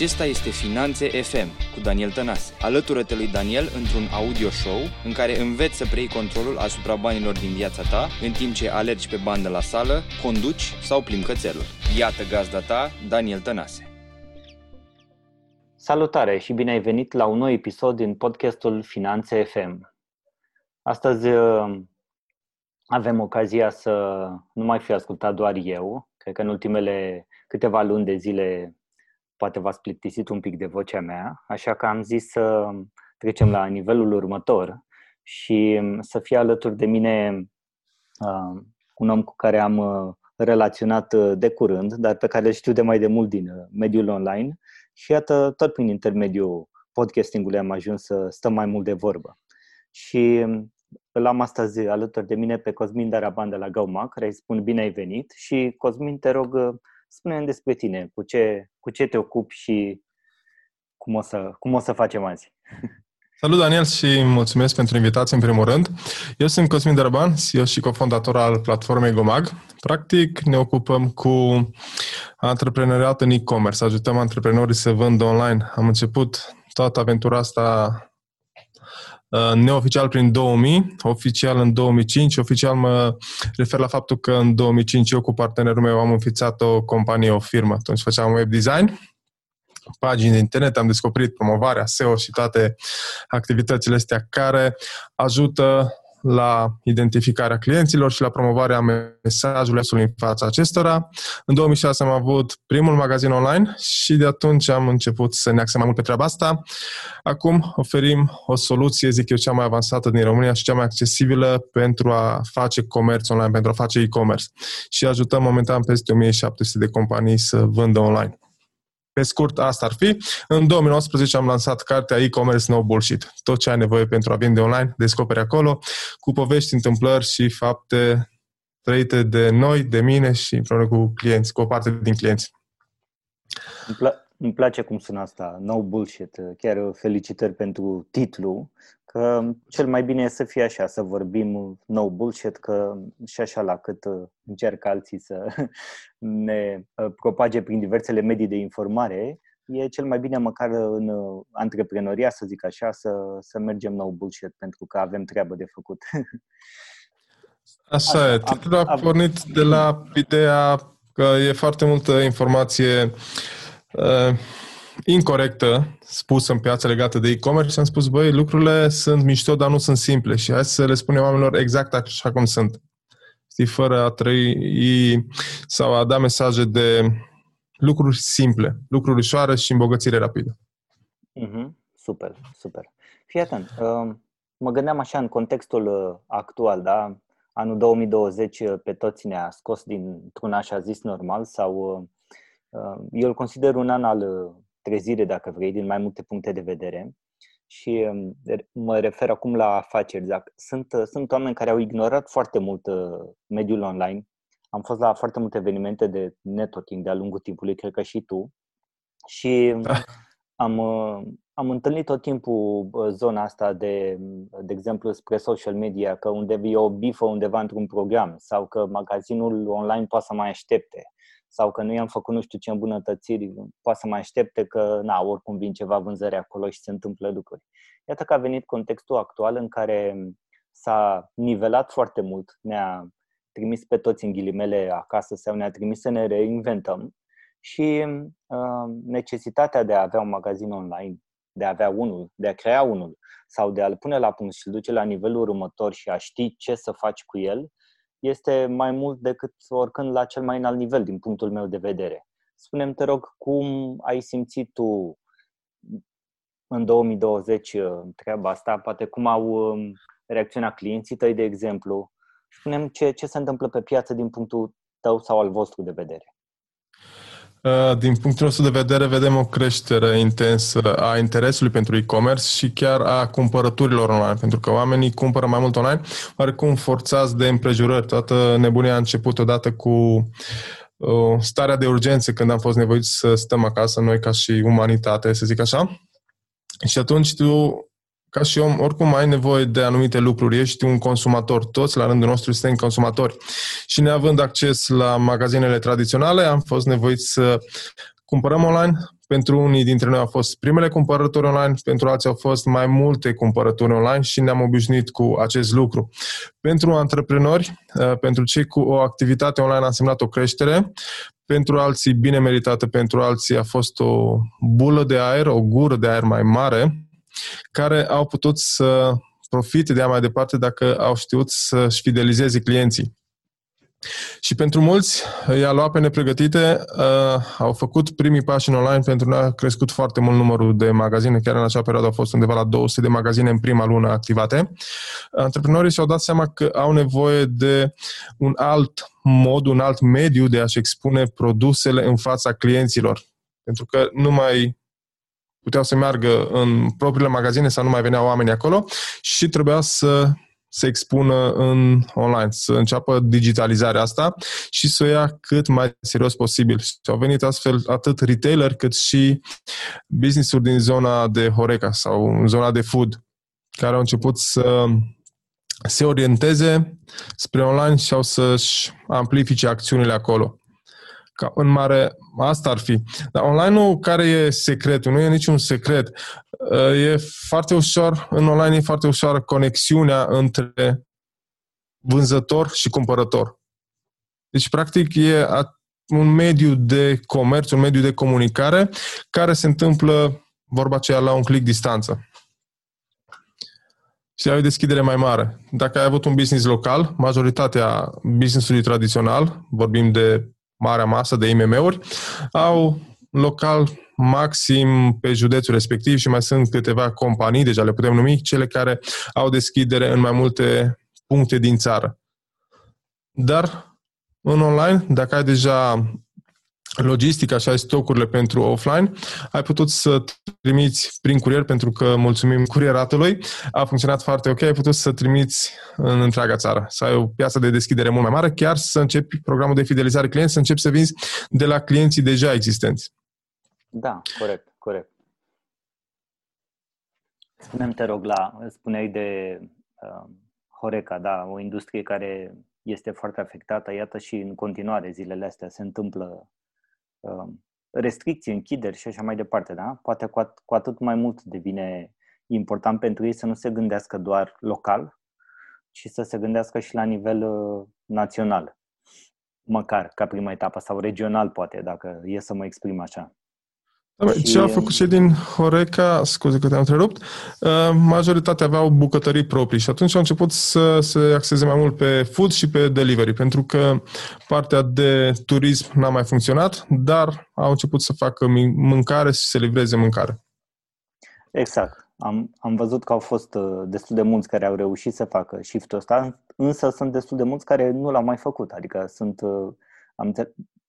Acesta este Finanțe FM cu Daniel Tănase. Alătură-te lui Daniel într-un audio show în care înveți să preiei controlul asupra banilor din viața ta în timp ce alergi pe bandă la sală, conduci sau plimbi cățelul. Iată gazda ta, Daniel Tănase. Salutare și bine ai venit la un nou episod din podcastul Finanțe FM. Astăzi uh, avem ocazia să nu mai fi ascultat doar eu. Cred că în ultimele câteva luni de zile poate v-ați plictisit un pic de vocea mea, așa că am zis să trecem la nivelul următor și să fie alături de mine uh, un om cu care am uh, relaționat uh, de curând, dar pe care îl știu de mai de mult din uh, mediul online și iată, tot prin intermediul podcastingului am ajuns să stăm mai mult de vorbă. Și um, îl am astăzi alături de mine pe Cosmin Daraban de la Gauma, care îi spun bine ai venit și Cosmin, te rog, uh, spune despre tine, cu ce, cu ce te ocupi și cum o, să, cum o să facem azi. Salut, Daniel, și mulțumesc pentru invitație în primul rând. Eu sunt Cosmin Dărban, eu și cofondator al platformei Gomag. Practic, ne ocupăm cu antreprenoriat în e-commerce, ajutăm antreprenorii să vândă online. Am început toată aventura asta uh, neoficial prin 2000, oficial în 2005. Oficial mă refer la faptul că în 2005 eu cu partenerul meu am înființat o companie, o firmă. Atunci făceam web design pagini de internet, am descoperit promovarea, SEO și toate activitățile astea care ajută la identificarea clienților și la promovarea mesajului în fața acestora. În 2006 am avut primul magazin online și de atunci am început să ne axăm mai mult pe treaba asta. Acum oferim o soluție, zic eu, cea mai avansată din România și cea mai accesibilă pentru a face comerț online, pentru a face e-commerce. Și ajutăm momentan peste 1700 de companii să vândă online. Pe scurt, asta ar fi. În 2019 am lansat cartea e-commerce No Bullshit. Tot ce ai nevoie pentru a vinde online, descoperi acolo, cu povești, întâmplări și fapte trăite de noi, de mine și împreună cu clienți, cu o parte din clienți. Îmi, pla- îmi place cum sună asta, no bullshit. Chiar felicitări pentru titlu, că cel mai bine e să fie așa, să vorbim no bullshit, că și așa la cât uh, încerc alții să ne uh, propage prin diversele medii de informare, e cel mai bine măcar în uh, antreprenoria, să zic așa, să, să mergem no bullshit, pentru că avem treabă de făcut. Așa, așa e. Titlul a pornit de la ideea că e foarte multă informație uh, incorrectă spusă în piața legată de e-commerce și am spus, băi, lucrurile sunt mișto, dar nu sunt simple și hai să le spunem oamenilor exact așa cum sunt. Știi, fără a trăi sau a da mesaje de lucruri simple, lucruri ușoare și îmbogățire rapidă. Mm-hmm. Super, super. Fii atent, uh, mă gândeam așa în contextul uh, actual, da? Anul 2020 uh, pe toți ne-a scos dintr-un așa zis normal sau eu îl consider un an al trezire, dacă vrei, din mai multe puncte de vedere. Și um, mă refer acum la afaceri. Dacă sunt, uh, sunt oameni care au ignorat foarte mult uh, mediul online. Am fost la foarte multe evenimente de networking de-a lungul timpului, cred că și tu. Și um, da. am, uh, am întâlnit tot timpul zona asta de, de exemplu, spre social media, că undeva e o bifă undeva într-un program sau că magazinul online poate să mai aștepte sau că nu i-am făcut nu știu ce îmbunătățiri, poate să mai aștepte că, na, oricum vin ceva vânzări acolo și se întâmplă lucruri. Iată că a venit contextul actual în care s-a nivelat foarte mult, ne-a trimis pe toți în ghilimele acasă sau ne-a trimis să ne reinventăm și uh, necesitatea de a avea un magazin online, de a avea unul, de a crea unul sau de a-l pune la punct și duce la nivelul următor și a ști ce să faci cu el, este mai mult decât oricând la cel mai înalt nivel, din punctul meu de vedere. Spunem, te rog, cum ai simțit tu în 2020 uh, treaba asta? Poate cum au um, reacționat clienții tăi, de exemplu? Spunem ce, ce se întâmplă pe piață din punctul tău sau al vostru de vedere. Uh, din punctul nostru de vedere, vedem o creștere intensă a interesului pentru e-commerce și chiar a cumpărăturilor online, pentru că oamenii cumpără mai mult online, oarecum forțați de împrejurări. Toată nebunia a început odată cu uh, starea de urgență, când am fost nevoiți să stăm acasă, noi ca și umanitate, să zic așa. Și atunci tu ca și om, oricum ai nevoie de anumite lucruri, ești un consumator, toți la rândul nostru suntem consumatori. Și neavând acces la magazinele tradiționale, am fost nevoiți să cumpărăm online, pentru unii dintre noi au fost primele cumpărături online, pentru alții au fost mai multe cumpărături online și ne-am obișnuit cu acest lucru. Pentru antreprenori, uh, pentru cei cu o activitate online a însemnat o creștere, pentru alții bine meritată, pentru alții a fost o bulă de aer, o gură de aer mai mare, care au putut să profite de ea mai departe dacă au știut să-și fidelizeze clienții. Și pentru mulți, i-a luat pe nepregătite, uh, au făcut primii pași în online pentru noi a crescut foarte mult numărul de magazine, chiar în acea perioadă au fost undeva la 200 de magazine în prima lună activate. Antreprenorii și-au dat seama că au nevoie de un alt mod, un alt mediu de a-și expune produsele în fața clienților. Pentru că nu mai puteau să meargă în propriile magazine sau nu mai veneau oameni acolo și trebuia să se expună în online, să înceapă digitalizarea asta și să o ia cât mai serios posibil. Și au venit astfel atât retailer cât și business-uri din zona de Horeca sau în zona de food, care au început să se orienteze spre online și au să-și amplifice acțiunile acolo. Ca în mare, asta ar fi. Dar online-ul care e secretul? Nu e niciun secret. E foarte ușor, în online e foarte ușor conexiunea între vânzător și cumpărător. Deci, practic, e un mediu de comerț, un mediu de comunicare care se întâmplă, vorba aceea, la un click distanță. Și ai o deschidere mai mare. Dacă ai avut un business local, majoritatea businessului tradițional, vorbim de marea masă de IMM-uri, au local maxim pe județul respectiv și mai sunt câteva companii, deja le putem numi, cele care au deschidere în mai multe puncte din țară. Dar în online, dacă ai deja logistica și ai stocurile pentru offline, ai putut să trimiți prin curier, pentru că mulțumim curieratului, a funcționat foarte ok, ai putut să trimiți în întreaga țară, să ai o piață de deschidere mult mai mare, chiar să începi programul de fidelizare client, să începi să vinzi de la clienții deja existenți. Da, corect, corect. Spunem, te rog, la, spuneai de uh, Horeca, da, o industrie care este foarte afectată, iată și în continuare zilele astea se întâmplă uh, restricții, închideri și așa mai departe, da? Poate cu, at- cu atât mai mult devine important pentru ei să nu se gândească doar local, ci să se gândească și la nivel uh, național, măcar ca prima etapă, sau regional, poate, dacă e să mă exprim așa. Da, ce au făcut cei din Horeca, scuze că te-am întrerupt, uh, majoritatea aveau bucătării proprii și atunci au început să se axeze mai mult pe food și pe delivery, pentru că partea de turism n-a mai funcționat, dar au început să facă mâncare și să livreze mâncare. Exact. Am, am văzut că au fost uh, destul de mulți care au reușit să facă shift-ul ăsta, însă sunt destul de mulți care nu l-au mai făcut. Adică sunt, uh, am,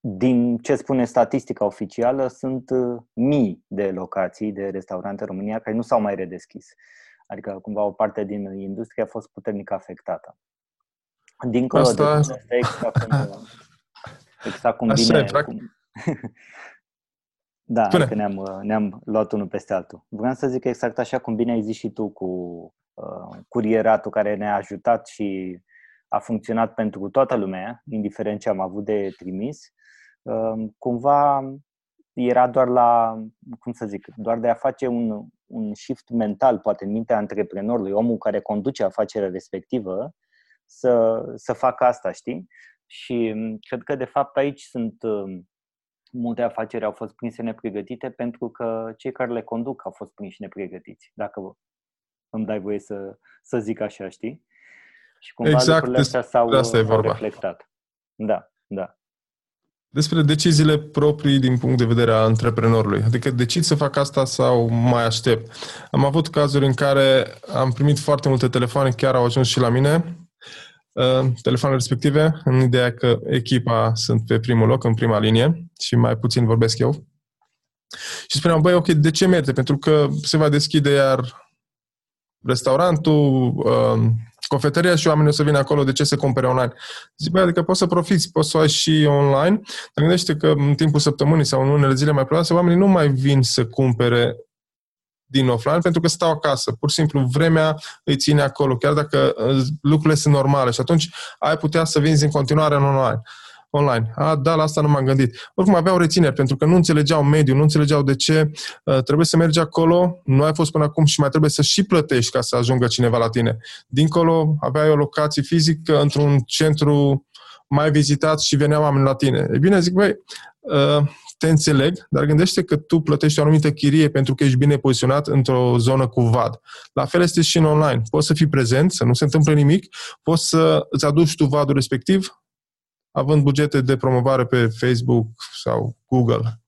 din ce spune statistica oficială, sunt uh, mii de locații de restaurante în România care nu s-au mai redeschis. Adică cumva o parte din industrie a fost puternic afectată. Dincolo Asta... de asta, exact cum, exact cum Așa bine... E, cum... da, Spune. că ne-am, uh, ne-am luat unul peste altul. Vreau să zic exact așa cum bine ai zis și tu cu uh, curieratul care ne-a ajutat și a funcționat pentru toată lumea, indiferent ce am avut de trimis. Ehm, cumva era doar la, cum să zic, doar de a face un, un shift mental, poate în mintea antreprenorului, omul care conduce afacerea respectivă, să, să facă asta, știi? Și mm, cred că, de fapt, aici sunt mm, multe afaceri au fost prinse nepregătite pentru că cei care le conduc au fost prinși nepregătiți, dacă îmi dai voie să, să zic așa, știi? Și cumva exact, lucrurile astea s-au, s-au reflectat. Da, da despre deciziile proprii din punct de vedere al antreprenorului. Adică decid să fac asta sau mai aștept. Am avut cazuri în care am primit foarte multe telefoane, chiar au ajuns și la mine, uh, telefoanele respective, în ideea că echipa sunt pe primul loc, în prima linie și mai puțin vorbesc eu. Și spuneam, băi, ok, de ce merge? Pentru că se va deschide iar restaurantul, uh, cofetăria și oamenii o să vină acolo, de ce se cumpere online? Zic, băi, adică poți să profiți, poți să o ai și online, dar gândește că în timpul săptămânii sau în unele zile mai plăoase, oamenii nu mai vin să cumpere din offline pentru că stau acasă. Pur și simplu vremea îi ține acolo, chiar dacă uh, lucrurile sunt normale și atunci ai putea să vinzi în continuare în online. Online. A, da, la asta nu m-am gândit. Oricum aveau rețineri, pentru că nu înțelegeau mediul, nu înțelegeau de ce uh, trebuie să mergi acolo, nu ai fost până acum și mai trebuie să și plătești ca să ajungă cineva la tine. Dincolo aveai o locație fizică într-un centru mai vizitat și veneau oameni la tine. E bine, zic, băi, uh, te înțeleg, dar gândește că tu plătești o anumită chirie pentru că ești bine poziționat într-o zonă cu VAD. La fel este și în online. Poți să fii prezent, să nu se întâmple nimic, poți să îți aduci tu VAD-ul respectiv, având bugete de promovare pe Facebook sau Google.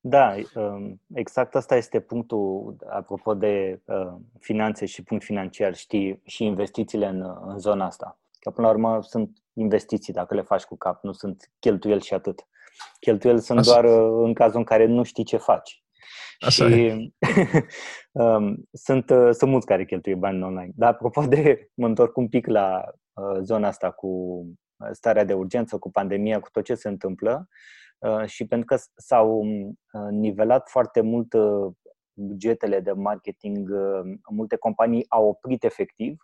Da, um, exact asta este punctul, apropo de uh, finanțe și punct financiar, știi, și investițiile în, în zona asta. Că până la urmă sunt investiții, dacă le faci cu cap, nu sunt cheltuieli și atât. Cheltuieli sunt Așa. doar uh, în cazul în care nu știi ce faci. Așa și um, sunt, uh, sunt mulți care cheltuie bani online. Dar apropo de, mă întorc un pic la uh, zona asta cu uh, starea de urgență, cu pandemia, cu tot ce se întâmplă uh, și pentru că s-au uh, nivelat foarte mult uh, bugetele de marketing, uh, multe companii au oprit efectiv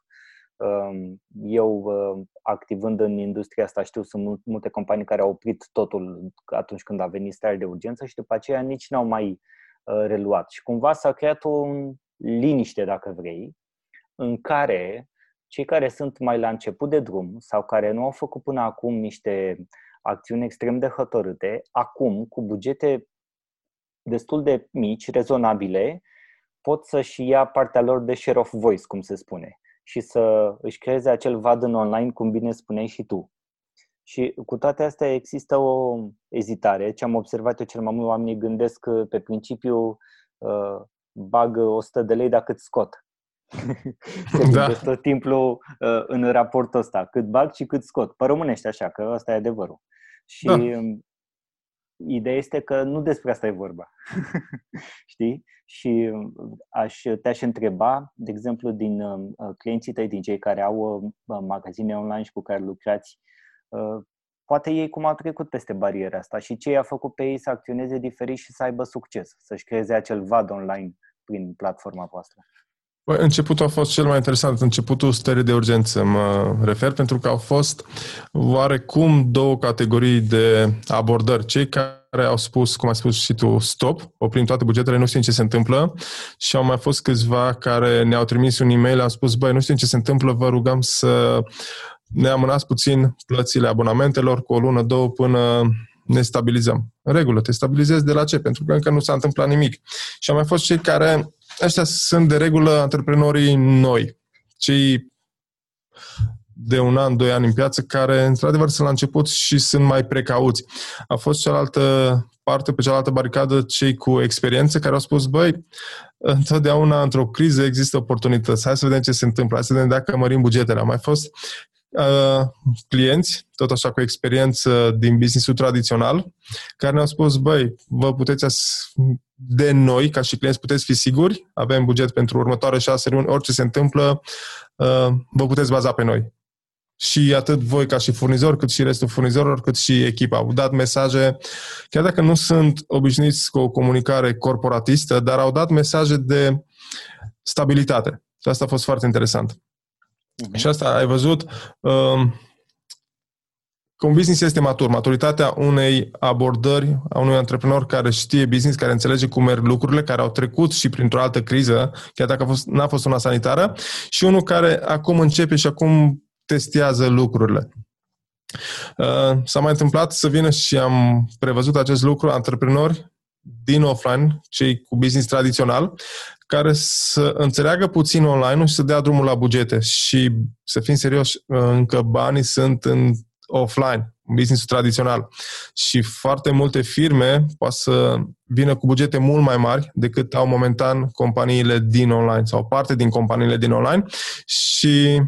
Um, eu, uh, activând în industria asta, știu, sunt multe companii care au oprit totul atunci când a venit starea de urgență și după aceea nici n-au mai uh, reluat. Și cumva s-a creat o liniște, dacă vrei, în care cei care sunt mai la început de drum sau care nu au făcut până acum niște acțiuni extrem de hotărâte, acum, cu bugete destul de mici, rezonabile, pot să-și ia partea lor de share of voice, cum se spune și să își creeze acel vad în online, cum bine spuneai și tu. Și cu toate astea există o ezitare. Ce am observat eu cel mai mult, oamenii gândesc pe principiu uh, bag 100 de lei dacă îți scot. Se da. tot timpul uh, în raportul ăsta, cât bag și cât scot. Pă românește așa, că ăsta e adevărul. Și da. ideea este că nu despre asta e vorba. Știi? Și aș, te-aș întreba, de exemplu, din uh, clienții tăi, din cei care au uh, magazine online și cu care lucrați, uh, poate ei cum au trecut peste bariera asta și ce i-a făcut pe ei să acționeze diferit și să aibă succes, să-și creeze acel vad online prin platforma voastră. Bă, începutul a fost cel mai interesant, începutul stării de urgență mă refer, pentru că au fost oarecum două categorii de abordări. Cei care au spus, cum ai spus și tu, stop, oprim toate bugetele, nu știm ce se întâmplă și au mai fost câțiva care ne-au trimis un e-mail, au spus, băi, nu știm ce se întâmplă, vă rugăm să ne amânați puțin plățile abonamentelor cu o lună, două, până ne stabilizăm. În regulă, te stabilizezi de la ce? Pentru că încă nu s-a întâmplat nimic. Și au mai fost cei care ăștia sunt de regulă antreprenorii noi, cei de un an, doi ani în piață, care într-adevăr sunt la început și sunt mai precauți. A fost cealaltă parte, pe cealaltă baricadă, cei cu experiență care au spus, băi, întotdeauna într-o criză există oportunități, hai să vedem ce se întâmplă, hai să vedem dacă mărim bugetele. Au mai fost uh, clienți, tot așa cu experiență din businessul tradițional, care ne-au spus, băi, vă puteți de noi, ca și clienți, puteți fi siguri, avem buget pentru următoare șase luni, orice se întâmplă, uh, vă puteți baza pe noi. Și atât voi ca și furnizor, cât și restul furnizorilor, cât și echipa. Au dat mesaje, chiar dacă nu sunt obișnuiți cu o comunicare corporatistă, dar au dat mesaje de stabilitate. Și asta a fost foarte interesant. Uh-huh. Și asta ai văzut, uh, că un business este matur. Maturitatea unei abordări a unui antreprenor care știe business, care înțelege cum merg lucrurile, care au trecut și printr-o altă criză, chiar dacă a fost, n-a fost una sanitară, și unul care acum începe și acum testează lucrurile. Uh, s-a mai întâmplat să vină și am prevăzut acest lucru antreprenori din offline, cei cu business tradițional, care să înțeleagă puțin online și să dea drumul la bugete. Și să fim serioși, uh, încă banii sunt în offline, business tradițional. Și foarte multe firme poate să vină cu bugete mult mai mari decât au momentan companiile din online sau parte din companiile din online și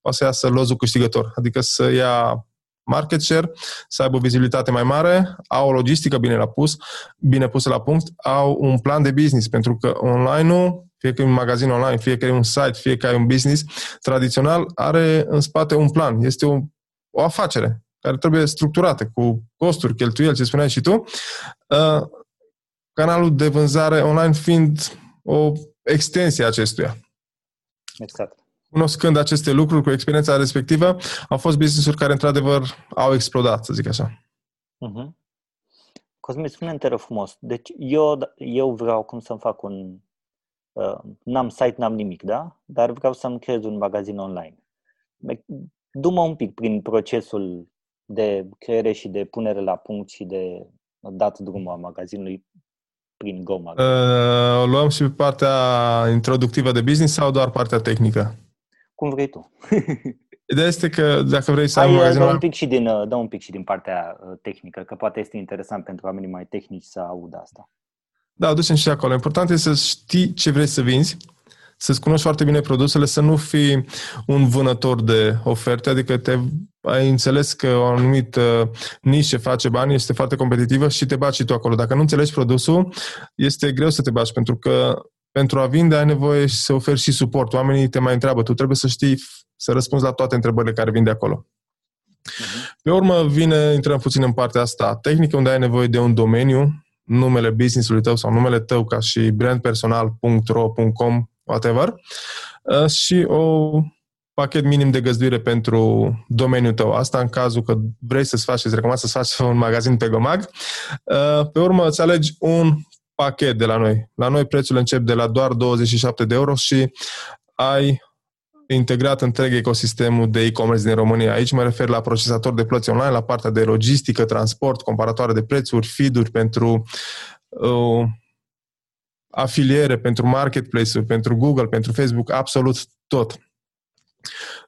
poate să iasă lozul câștigător, adică să ia market share, să aibă o vizibilitate mai mare, au o logistică bine la pus, bine pusă la punct, au un plan de business, pentru că online-ul, fie că e un magazin online, fie că e un site, fie că e un business tradițional, are în spate un plan. Este un o afacere care trebuie structurată cu costuri, cheltuieli, ce spuneai și tu, uh, canalul de vânzare online fiind o extensie a acestuia. Exact. Cunoscând aceste lucruri cu experiența respectivă, au fost business-uri care într-adevăr au explodat, să zic așa. Uh-huh. Cosmin, spune te rog frumos. Deci eu, eu vreau acum să-mi fac un... Uh, n-am site, n-am nimic, da? Dar vreau să-mi creez un magazin online. Du-mă un pic prin procesul de creare și de punere la punct și de dat drumul a magazinului prin Gomag. Uh, luăm și partea introductivă de business sau doar partea tehnică? Cum vrei tu. Ideea este că dacă vrei să ai un magazin... Dă un, pic și din, dă un pic și din partea uh, tehnică, că poate este interesant pentru oamenii mai tehnici să audă asta. Da, ducem și acolo. Important este să știi ce vrei să vinzi, să-ți cunoști foarte bine produsele, să nu fii un vânător de oferte, adică te ai înțeles că o anumită nișe face bani, este foarte competitivă și te baci și tu acolo. Dacă nu înțelegi produsul, este greu să te baci, pentru că pentru a vinde ai nevoie să oferi și suport. Oamenii te mai întreabă, tu trebuie să știi să răspunzi la toate întrebările care vin de acolo. Uh-huh. Pe urmă vine, intrăm puțin în partea asta tehnică, unde ai nevoie de un domeniu, numele business-ului tău sau numele tău ca și brand personal.ro.com, whatever, uh, și o pachet minim de găzduire pentru domeniul tău. Asta în cazul că vrei să-ți faci, îți recomand să-ți faci un magazin pe Gomag. Uh, pe urmă îți alegi un pachet de la noi. La noi prețul încep de la doar 27 de euro și ai integrat întreg ecosistemul de e-commerce din România. Aici mă refer la procesator de plăți online, la partea de logistică, transport, comparatoare de prețuri, feed-uri pentru uh, afiliere, pentru marketplace-uri, pentru Google, pentru Facebook, absolut tot.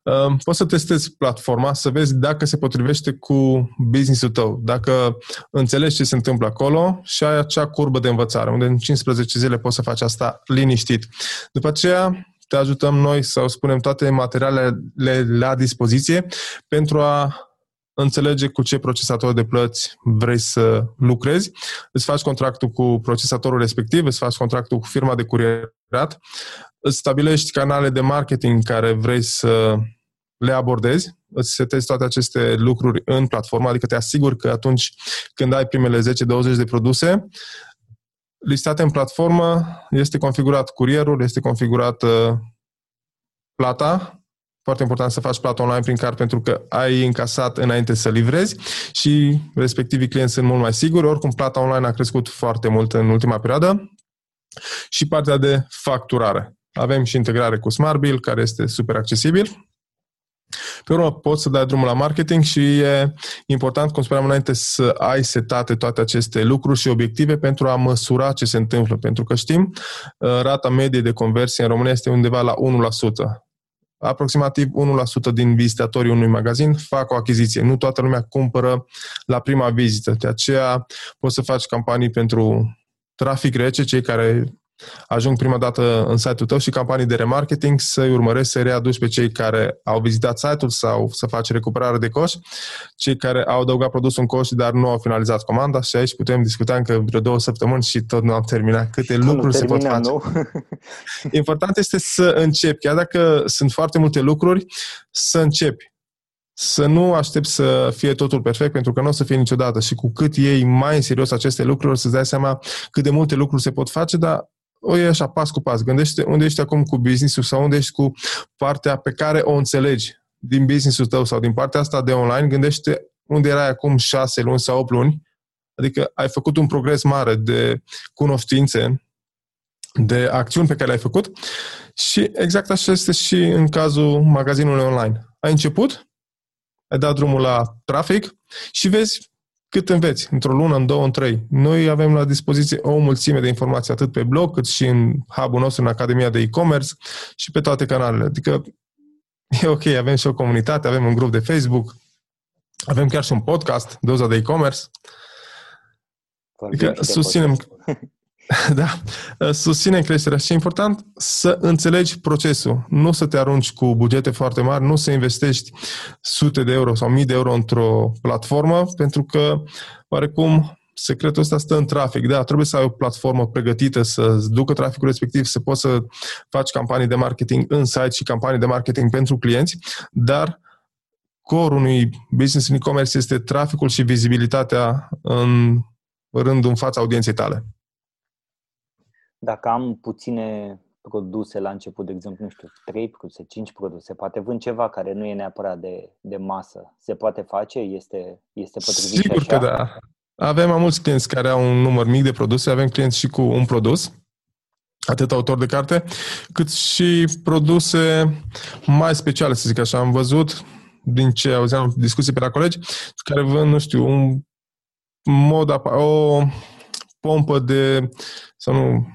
Uh, poți să testezi platforma, să vezi dacă se potrivește cu business-ul tău, dacă înțelegi ce se întâmplă acolo și ai acea curbă de învățare, unde în 15 zile poți să faci asta liniștit. După aceea, te ajutăm noi să spunem toate materialele la dispoziție pentru a înțelege cu ce procesator de plăți vrei să lucrezi, îți faci contractul cu procesatorul respectiv, îți faci contractul cu firma de curierat, îți stabilești canale de marketing care vrei să le abordezi, îți setezi toate aceste lucruri în platformă, adică te asiguri că atunci când ai primele 10-20 de produse, listate în platformă, este configurat curierul, este configurat uh, plata, foarte important să faci plată online prin card pentru că ai încasat înainte să livrezi și respectivii clienți sunt mult mai siguri. Oricum, plata online a crescut foarte mult în ultima perioadă și partea de facturare. Avem și integrare cu SmartBill, care este super accesibil. Pe urmă, poți să dai drumul la marketing și e important, cum spuneam înainte, să ai setate toate aceste lucruri și obiective pentru a măsura ce se întâmplă. Pentru că știm, uh, rata medie de conversie în România este undeva la 1% aproximativ 1% din vizitatorii unui magazin fac o achiziție. Nu toată lumea cumpără la prima vizită. De aceea poți să faci campanii pentru trafic rece, cei care ajung prima dată în site-ul tău și campanii de remarketing să-i urmărești, să-i readuci pe cei care au vizitat site-ul sau să faci recuperare de coș, cei care au adăugat produsul în coș, dar nu au finalizat comanda și aici putem discuta încă vreo două săptămâni și tot nu am terminat. Câte nu lucruri terminăm, se pot face. Nu? Important este să începi, chiar dacă sunt foarte multe lucruri, să începi să nu aștepți să fie totul perfect, pentru că nu o să fie niciodată. Și cu cât iei mai în serios aceste lucruri, o să-ți dai seama cât de multe lucruri se pot face, dar o iei așa, pas cu pas. Gândește unde ești acum cu business-ul sau unde ești cu partea pe care o înțelegi din business-ul tău sau din partea asta de online. Gândește unde erai acum șase luni sau opt luni. Adică ai făcut un progres mare de cunoștințe, de acțiuni pe care le-ai făcut și exact așa este și în cazul magazinului online. Ai început, ai dat drumul la trafic și vezi cât înveți, într-o lună, în două, în trei. Noi avem la dispoziție o mulțime de informații, atât pe blog, cât și în hub-ul nostru, în Academia de e-commerce și pe toate canalele. Adică e ok, avem și o comunitate, avem un grup de Facebook, avem chiar și un podcast, Doza de e-commerce. Adică susținem, Da, susține creșterea și e important să înțelegi procesul, nu să te arunci cu bugete foarte mari, nu să investești sute de euro sau mii de euro într-o platformă, pentru că, oarecum, secretul ăsta stă în trafic. Da, trebuie să ai o platformă pregătită să ducă traficul respectiv, să poți să faci campanii de marketing în site și campanii de marketing pentru clienți, dar core unui business în e-commerce este traficul și vizibilitatea în rândul în fața audienței tale dacă am puține produse la început, de exemplu, nu știu, 3 produse, 5 produse, poate vând ceva care nu e neapărat de, de masă. Se poate face? Este, este potrivit Sigur așa? că da. Avem mai mulți clienți care au un număr mic de produse, avem clienți și cu un produs, atât autor de carte, cât și produse mai speciale, să zic așa. Am văzut, din ce auzeam discuții pe la colegi, care vând, nu știu, un mod, o pompă de, sau nu,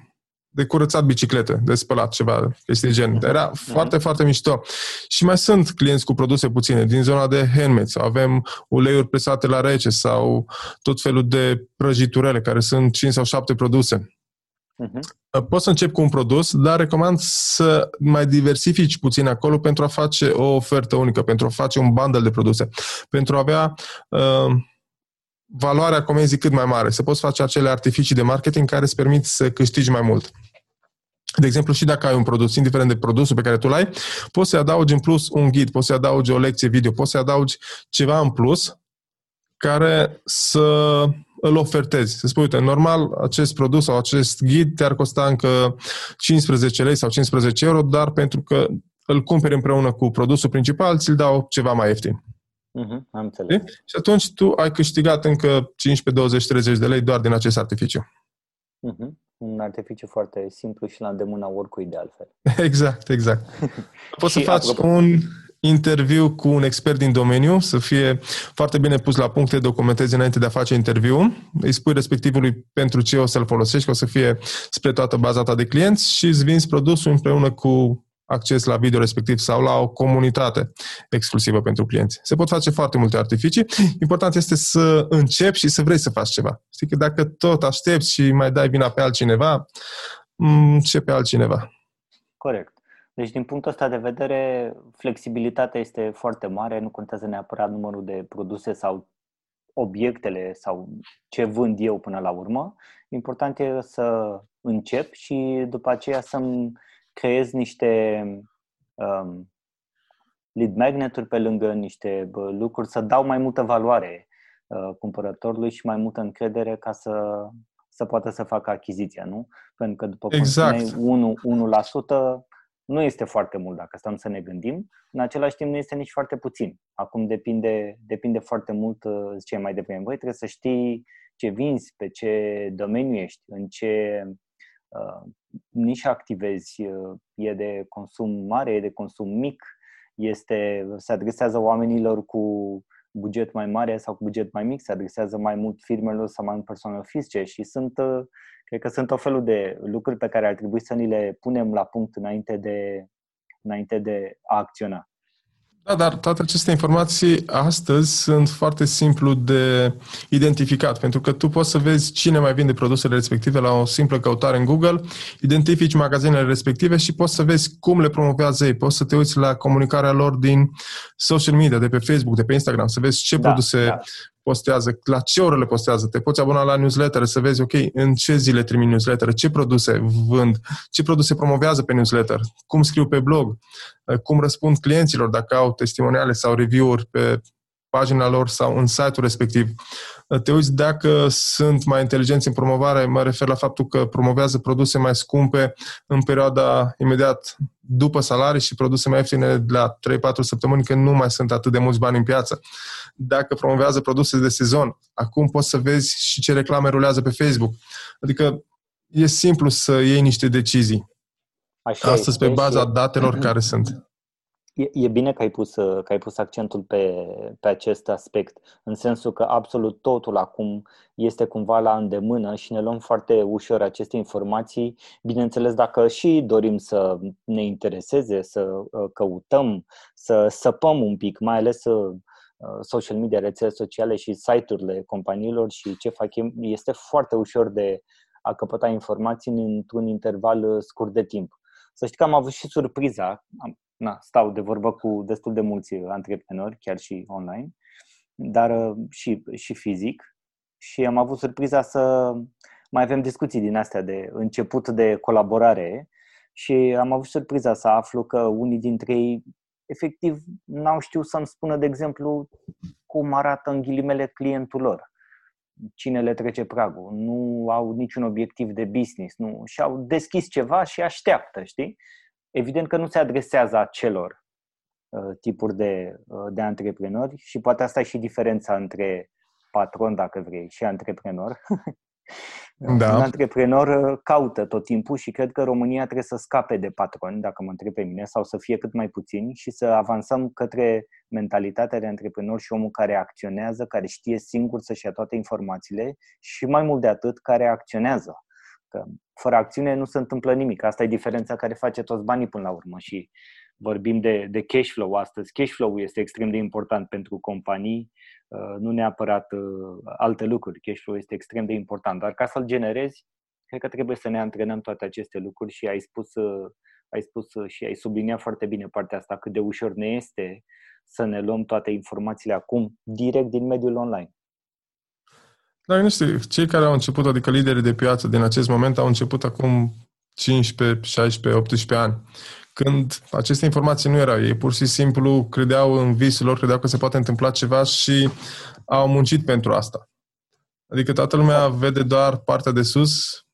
de curățat biciclete, de spălat, ceva, este gen. Era foarte, foarte mișto. Și mai sunt clienți cu produse puține, din zona de handmade, sau avem uleiuri presate la rece, sau tot felul de prăjiturele, care sunt 5 sau 7 produse. Uh-huh. Poți să încep cu un produs, dar recomand să mai diversifici puțin acolo pentru a face o ofertă unică, pentru a face un bundle de produse, pentru a avea uh, valoarea comenzii cât mai mare, să poți face acele artificii de marketing care îți permit să câștigi mai mult. De exemplu, și dacă ai un produs, indiferent de produsul pe care tu l-ai, poți să-i adaugi în plus un ghid, poți să-i adaugi o lecție video, poți să-i adaugi ceva în plus care să îl ofertezi. Să spui, uite, normal, acest produs sau acest ghid te-ar costa încă 15 lei sau 15 euro, dar pentru că îl cumperi împreună cu produsul principal, ți-l dau ceva mai ieftin. Uh-huh, am înțeles. Și atunci tu ai câștigat încă 15, 20, 30 de lei doar din acest artificiu. Uh-huh. Un artificiu foarte simplu și la îndemâna oricui de altfel. Exact, exact. Poți să faci apropo... un interviu cu un expert din domeniu, să fie foarte bine pus la punct, te documentezi înainte de a face interviu, îi spui respectivului pentru ce o să-l folosești, că o să fie spre toată baza ta de clienți și îți vinzi produsul împreună cu acces la video respectiv sau la o comunitate exclusivă pentru clienți. Se pot face foarte multe artificii. Important este să începi și să vrei să faci ceva. Știi că dacă tot aștepți și mai dai vina pe altcineva, ce pe altcineva. Corect. Deci, din punctul ăsta de vedere, flexibilitatea este foarte mare, nu contează neapărat numărul de produse sau obiectele sau ce vând eu până la urmă. Important e să încep și după aceea să-mi creez niște um, lead magneturi pe lângă niște bă, lucruri, să dau mai multă valoare uh, cumpărătorului și mai multă încredere ca să, să poată să facă achiziția, nu? Pentru că, după cum exact. spuneai, 1, 1% nu este foarte mult dacă stăm să ne gândim, în același timp nu este nici foarte puțin. Acum depinde, depinde foarte mult, uh, ce mai devreme. Voi trebuie să știi ce vinzi, pe ce domeniu ești, în ce uh, nici activezi, uh, e de consum mare, e de consum mic, este, se adresează oamenilor cu buget mai mare sau cu buget mai mic, se adresează mai mult firmelor sau mai mult persoanelor fizice și sunt, uh, cred că sunt o felul de lucruri pe care ar trebui să ni le punem la punct înainte de, înainte de a acționa. Da, dar toate aceste informații astăzi sunt foarte simplu de identificat, pentru că tu poți să vezi cine mai vinde produsele respective la o simplă căutare în Google, identifici magazinele respective și poți să vezi cum le promovează ei. Poți să te uiți la comunicarea lor din social media, de pe Facebook, de pe Instagram, să vezi ce da, produse da postează, la ce oră le postează, te poți abona la newsletter să vezi, ok, în ce zile trimit newsletter, ce produse vând, ce produse promovează pe newsletter, cum scriu pe blog, cum răspund clienților dacă au testimoniale sau review-uri pe pagina lor sau în site-ul respectiv. Te uiți dacă sunt mai inteligenți în promovare, mă refer la faptul că promovează produse mai scumpe în perioada imediat după salarii și produse mai ieftine la 3-4 săptămâni când nu mai sunt atât de mulți bani în piață. Dacă promovează produse de sezon, acum poți să vezi și ce reclame rulează pe Facebook. Adică e simplu să iei niște decizii. Așa Astăzi pe baza datelor care sunt. E, e bine că ai, pus, că ai pus accentul pe, pe acest aspect, în sensul că absolut totul acum este cumva la îndemână și ne luăm foarte ușor aceste informații. Bineînțeles, dacă și dorim să ne intereseze, să uh, căutăm, să săpăm un pic, mai ales uh, social media, rețele sociale și site-urile companiilor și ce fac ei, este foarte ușor de a căpăta informații într-un interval uh, scurt de timp. Să știi că am avut și surpriza, na, stau de vorbă cu destul de mulți antreprenori, chiar și online, dar uh, și, și fizic. Și am avut surpriza să mai avem discuții din astea de început de colaborare și am avut surpriza să aflu că unii dintre ei efectiv n-au știut să-mi spună, de exemplu, cum arată în ghilimele clientul lor. cine le trece pragul, nu au niciun obiectiv de business, nu, și-au deschis ceva și așteaptă, știi? Evident că nu se adresează acelor uh, tipuri de, uh, de antreprenori și poate asta e și diferența între patron, dacă vrei, și antreprenor. Da. Un antreprenor uh, caută tot timpul și cred că România trebuie să scape de patroni, dacă mă întreb pe mine, sau să fie cât mai puțini și să avansăm către mentalitatea de antreprenor și omul care acționează, care știe singur să-și ia toate informațiile și mai mult de atât, care acționează. Că fără acțiune nu se întâmplă nimic. Asta e diferența care face toți banii până la urmă și vorbim de, de cash flow astăzi. Cash flow este extrem de important pentru companii, uh, nu neapărat uh, alte lucruri. Cash flow este extrem de important, dar ca să-l generezi, cred că trebuie să ne antrenăm toate aceste lucruri și ai spus, uh, ai spus și ai subliniat foarte bine partea asta, cât de ușor ne este să ne luăm toate informațiile acum direct din mediul online. Dar nu știu, cei care au început, adică liderii de piață din acest moment, au început acum 15, 16, 18 ani când aceste informații nu erau. Ei pur și simplu credeau în visul lor, credeau că se poate întâmpla ceva și au muncit pentru asta. Adică toată lumea vede doar partea de sus,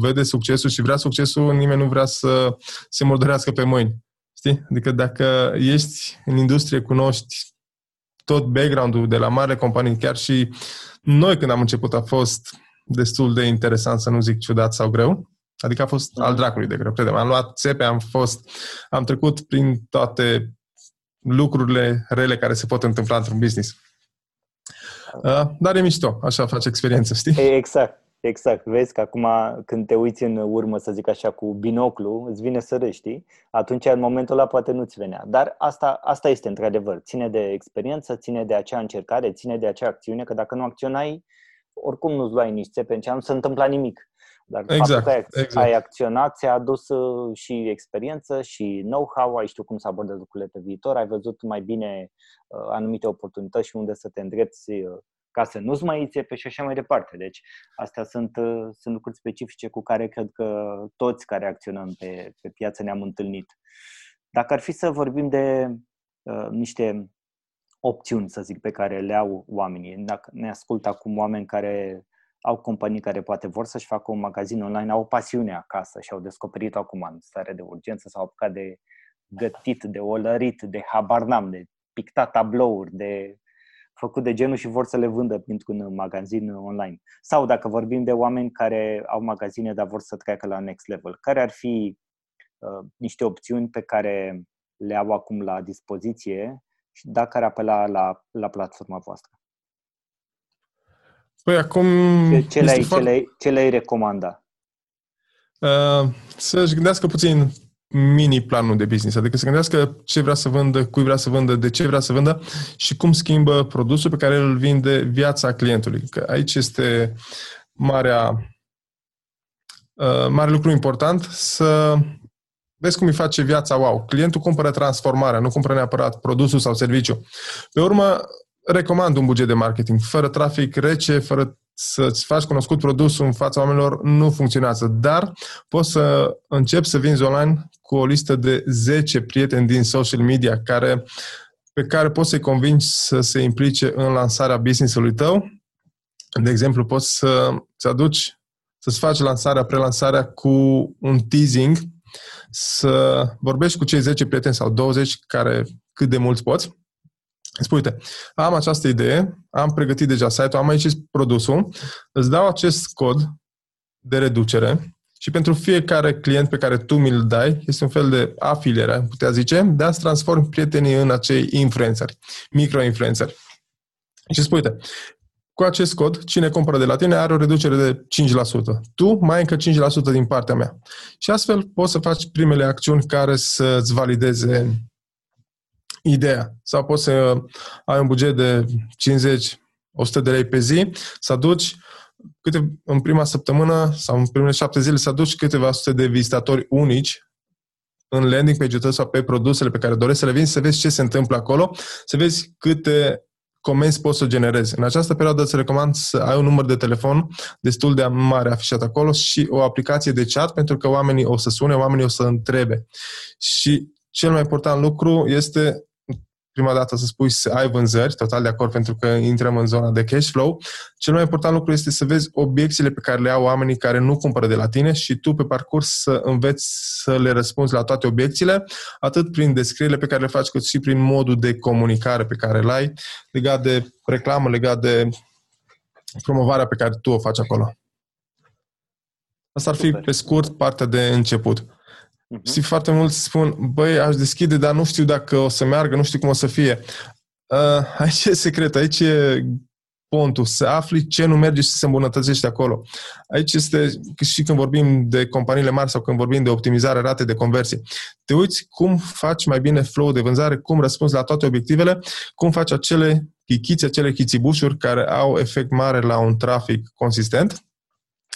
vede succesul și vrea succesul, nimeni nu vrea să se murdărească pe mâini. Știi? Adică dacă ești în industrie, cunoști tot background-ul de la mare companii, chiar și noi când am început a fost destul de interesant, să nu zic ciudat sau greu. Adică a fost al dracului de greu, credem. Am luat țepe, am fost, am trecut prin toate lucrurile rele care se pot întâmpla într-un business. Uh, dar e mișto, așa face experiență, știi? Exact, exact. Vezi că acum când te uiți în urmă, să zic așa, cu binoclu, îți vine să râzi, știi? Atunci, în momentul ăla, poate nu-ți venea. Dar asta, asta este într-adevăr. Ține de experiență, ține de acea încercare, ține de acea acțiune, că dacă nu acționai, oricum nu-ți luai nici țepe, nu se întâmpla nimic. Dar exact, faptul că ai, exact. ai acționat ți-a adus uh, și experiență și know-how, ai știut cum să abordezi lucrurile pe viitor, ai văzut mai bine uh, anumite oportunități și unde să te îndrepți uh, ca să nu-ți mai iei pe și așa mai departe. Deci, astea sunt, uh, sunt lucruri specifice cu care cred că toți care acționăm pe, pe piață ne-am întâlnit. Dacă ar fi să vorbim de uh, niște opțiuni, să zic, pe care le au oamenii. Dacă ne ascultă acum oameni care au companii care poate vor să-și facă un magazin online, au o pasiune acasă și au descoperit acum în stare de urgență, s-au apucat de gătit, de olărit, de habarnam, de pictat tablouri, de făcut de genul și vor să le vândă printr-un magazin online. Sau dacă vorbim de oameni care au magazine, dar vor să treacă la next level, care ar fi uh, niște opțiuni pe care le au acum la dispoziție și dacă ar apela la, la platforma voastră? Păi acum... Ce, ce, le-ai, foarte... ce, le-ai, ce le-ai recomanda? Uh, să-și gândească puțin mini planul de business, adică să gândească ce vrea să vândă, cui vrea să vândă, de ce vrea să vândă și cum schimbă produsul pe care îl vinde viața clientului. Că aici este marea, uh, mare lucru important să vezi cum îi face viața wow. Clientul cumpără transformarea, nu cumpără neapărat produsul sau serviciu. Pe urmă, recomand un buget de marketing. Fără trafic rece, fără să-ți faci cunoscut produsul în fața oamenilor, nu funcționează. Dar poți să începi să vinzi online cu o listă de 10 prieteni din social media care, pe care poți să-i convingi să se implice în lansarea business-ului tău. De exemplu, poți să-ți aduci, să-ți faci lansarea, prelansarea cu un teasing, să vorbești cu cei 10 prieteni sau 20 care cât de mulți poți Spui, uite, am această idee, am pregătit deja site-ul, am aici produsul, îți dau acest cod de reducere și pentru fiecare client pe care tu mi-l dai, este un fel de afiliere, putea zice, de a-ți transform prietenii în acei influenceri, micro-influenceri. Și spui, uite, cu acest cod, cine cumpără de la tine are o reducere de 5%. Tu mai încă 5% din partea mea. Și astfel poți să faci primele acțiuni care să-ți valideze ideea. Sau poți să ai un buget de 50 100 de lei pe zi, să aduci câte, în prima săptămână sau în primele șapte zile să aduci câteva sute de vizitatori unici în landing page-ul tău sau pe produsele pe care dorești să le vinzi, să vezi ce se întâmplă acolo, să vezi câte comenzi poți să generezi. În această perioadă îți recomand să ai un număr de telefon destul de mare afișat acolo și o aplicație de chat pentru că oamenii o să sune, oamenii o să întrebe. Și cel mai important lucru este prima dată să spui să ai vânzări, total de acord pentru că intrăm în zona de cash flow. Cel mai important lucru este să vezi obiecțiile pe care le au oamenii care nu cumpără de la tine și tu pe parcurs să înveți să le răspunzi la toate obiecțiile, atât prin descrierile pe care le faci, cât și prin modul de comunicare pe care îl ai, legat de reclamă, legat de promovarea pe care tu o faci acolo. Asta ar fi, Super. pe scurt, partea de început. Uh-huh. Și foarte mulți spun, băi, aș deschide, dar nu știu dacă o să meargă, nu știu cum o să fie. Uh, aici e secret, aici e pontul, să afli ce nu merge și să se îmbunătățește acolo. Aici este și când vorbim de companiile mari sau când vorbim de optimizare rate de conversie. Te uiți cum faci mai bine flow de vânzare, cum răspunzi la toate obiectivele, cum faci acele chichiți, acele chițibușuri care au efect mare la un trafic consistent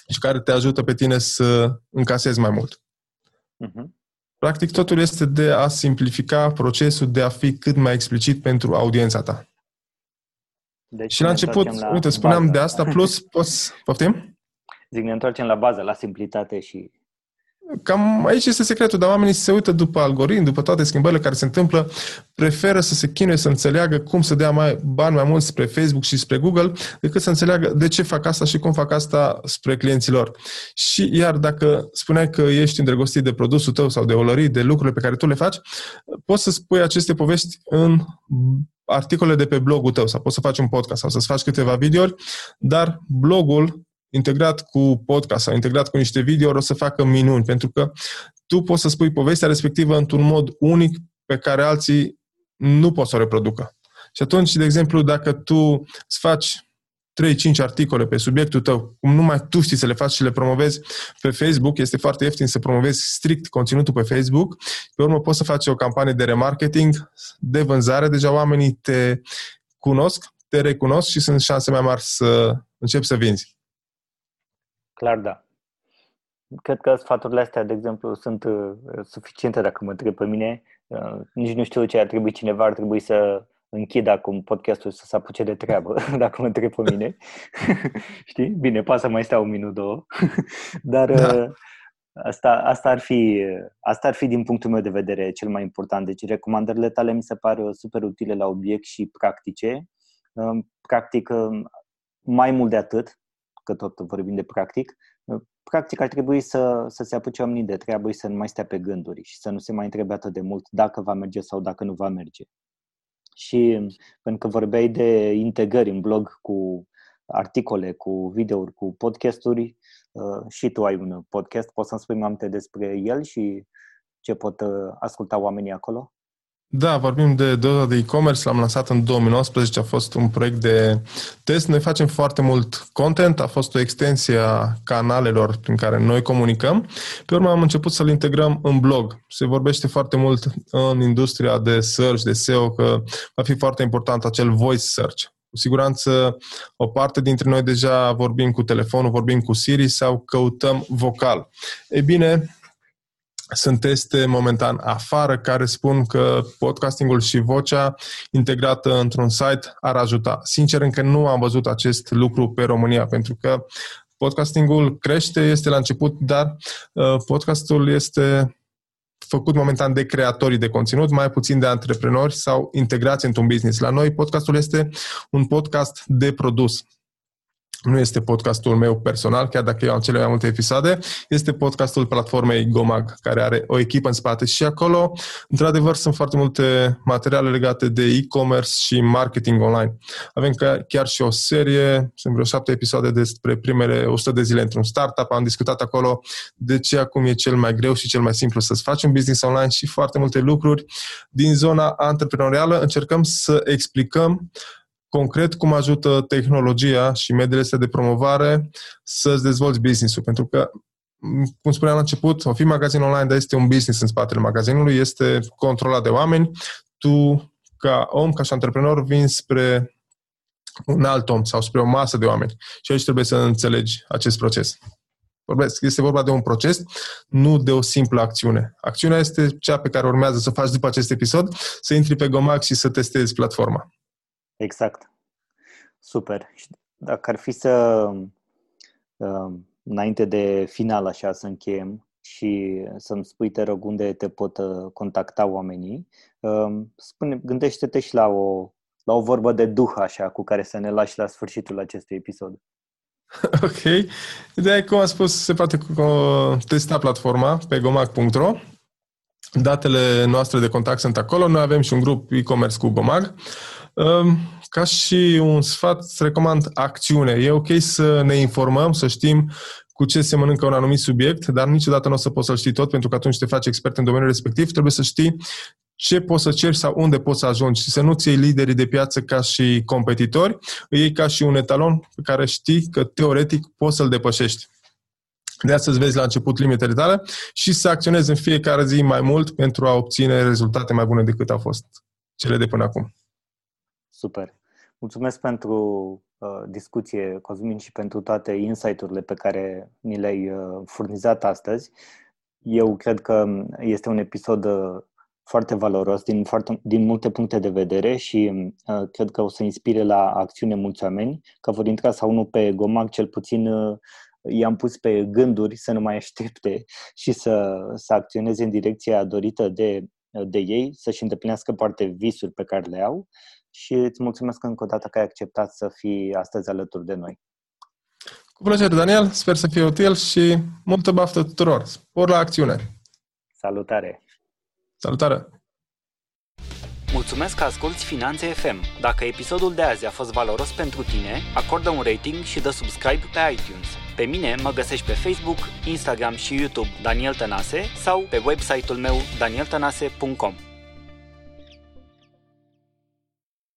și care te ajută pe tine să încasezi mai mult. Uh-huh. Practic, totul este de a simplifica procesul de a fi cât mai explicit pentru audiența ta. Deci și la început, la uite, spuneam bază. de asta, plus poți, poftim? Zic, ne întoarcem la bază, la simplitate și Cam aici este secretul, dar oamenii se uită după algoritm, după toate schimbările care se întâmplă, preferă să se chinuie să înțeleagă cum să dea mai, bani mai mulți spre Facebook și spre Google, decât să înțeleagă de ce fac asta și cum fac asta spre clienților. Și iar dacă spuneai că ești îndrăgostit de produsul tău sau de olării, de lucrurile pe care tu le faci, poți să spui aceste povești în articole de pe blogul tău sau poți să faci un podcast sau să-ți faci câteva videouri, dar blogul integrat cu podcast sau integrat cu niște video o să facă minuni, pentru că tu poți să spui povestea respectivă într-un mod unic pe care alții nu pot să o reproducă. Și atunci, de exemplu, dacă tu îți faci 3-5 articole pe subiectul tău, cum numai tu știi să le faci și le promovezi pe Facebook, este foarte ieftin să promovezi strict conținutul pe Facebook, pe urmă poți să faci o campanie de remarketing, de vânzare, deja oamenii te cunosc, te recunosc și sunt șanse mai mari să începi să vinzi. Clar, da. Cred că sfaturile astea, de exemplu, sunt uh, suficiente dacă mă întreb pe mine. Uh, nici nu știu ce ar trebui cineva, ar trebui să închid acum podcastul să se apuce de treabă, dacă mă întreb pe mine. Știi? Bine, poate să mai stea un minut, două. Dar da. Uh, asta, asta, ar fi, asta ar fi, din punctul meu de vedere, cel mai important. Deci, recomandările tale mi se par super utile la obiect și practice. Practic, mai mult de atât, că tot vorbim de practic, practic ar trebui să, să se apuce oamenii de treabă și să nu mai stea pe gânduri și să nu se mai întrebe atât de mult dacă va merge sau dacă nu va merge. Și pentru că vorbeai de integrări în blog cu articole, cu videouri, cu podcasturi, uh, și tu ai un podcast, poți să-mi spui mai multe despre el și ce pot uh, asculta oamenii acolo? Da, vorbim de doza de e-commerce, l-am lansat în 2019, a fost un proiect de test. Noi facem foarte mult content, a fost o extensie a canalelor prin care noi comunicăm. Pe urmă am început să-l integrăm în blog. Se vorbește foarte mult în industria de search, de SEO, că va fi foarte important acel voice search. Cu siguranță o parte dintre noi deja vorbim cu telefonul, vorbim cu Siri sau căutăm vocal. Ei bine, sunt teste momentan afară care spun că podcastingul și vocea integrată într-un site ar ajuta. Sincer, încă nu am văzut acest lucru pe România, pentru că podcastingul crește, este la început, dar uh, podcastul este făcut momentan de creatorii de conținut, mai puțin de antreprenori sau integrați într-un business. La noi, podcastul este un podcast de produs nu este podcastul meu personal, chiar dacă eu am cele mai multe episoade, este podcastul platformei Gomag, care are o echipă în spate și acolo, într-adevăr, sunt foarte multe materiale legate de e-commerce și marketing online. Avem chiar și o serie, sunt vreo șapte episoade despre primele 100 de zile într-un startup, am discutat acolo de ce acum e cel mai greu și cel mai simplu să-ți faci un business online și foarte multe lucruri din zona antreprenorială. Încercăm să explicăm concret cum ajută tehnologia și mediile astea de promovare să-ți dezvolți business-ul. Pentru că, cum spuneam la început, o fi magazin online, dar este un business în spatele magazinului, este controlat de oameni. Tu, ca om, ca și antreprenor, vin spre un alt om sau spre o masă de oameni. Și aici trebuie să înțelegi acest proces. Vorbesc, este vorba de un proces, nu de o simplă acțiune. Acțiunea este cea pe care urmează să faci după acest episod, să intri pe Gomax și să testezi platforma. Exact. Super. Dacă ar fi să, uh, înainte de final, așa, să încheiem, și să-mi spui, te rog, unde te pot uh, contacta oamenii. Um, spune, gândește-te și la o, la o vorbă de duh așa cu care să ne lași la sfârșitul acestui episod. Ok. Ideea e, cum am spus, se poate testa platforma pe gomag.ro. Datele noastre de contact sunt acolo. Noi avem și un grup e-commerce cu Gomag. Um, ca și un sfat, îți recomand acțiune. E ok să ne informăm, să știm cu ce se mănâncă un anumit subiect, dar niciodată nu o să poți să-l știi tot, pentru că atunci te faci expert în domeniul respectiv, trebuie să știi ce poți să ceri sau unde poți să ajungi și să nu-ți iei liderii de piață ca și competitori, îi iei ca și un etalon pe care știi că teoretic poți să-l depășești. De asta să vezi la început limitele tale și să acționezi în fiecare zi mai mult pentru a obține rezultate mai bune decât au fost cele de până acum. Super. Mulțumesc pentru uh, discuție, Cosmin, și pentru toate insight-urile pe care ni le-ai uh, furnizat astăzi. Eu cred că este un episod uh, foarte valoros din, foarte, din multe puncte de vedere și uh, cred că o să inspire la acțiune mulți oameni, că vor intra sau nu pe Gomag, cel puțin uh, i-am pus pe gânduri să nu mai aștepte și să, să acționeze în direcția dorită de, de ei, să-și îndeplinească poate visuri pe care le au și îți mulțumesc încă o dată că ai acceptat să fii astăzi alături de noi. Cu plăcere, Daniel. Sper să fie util și multă baftă tuturor. Spor la acțiune! Salutare! Salutare! Mulțumesc că asculti Finanțe FM. Dacă episodul de azi a fost valoros pentru tine, acordă un rating și dă subscribe pe iTunes. Pe mine mă găsești pe Facebook, Instagram și YouTube Daniel Tănase sau pe website-ul meu danieltănase.com.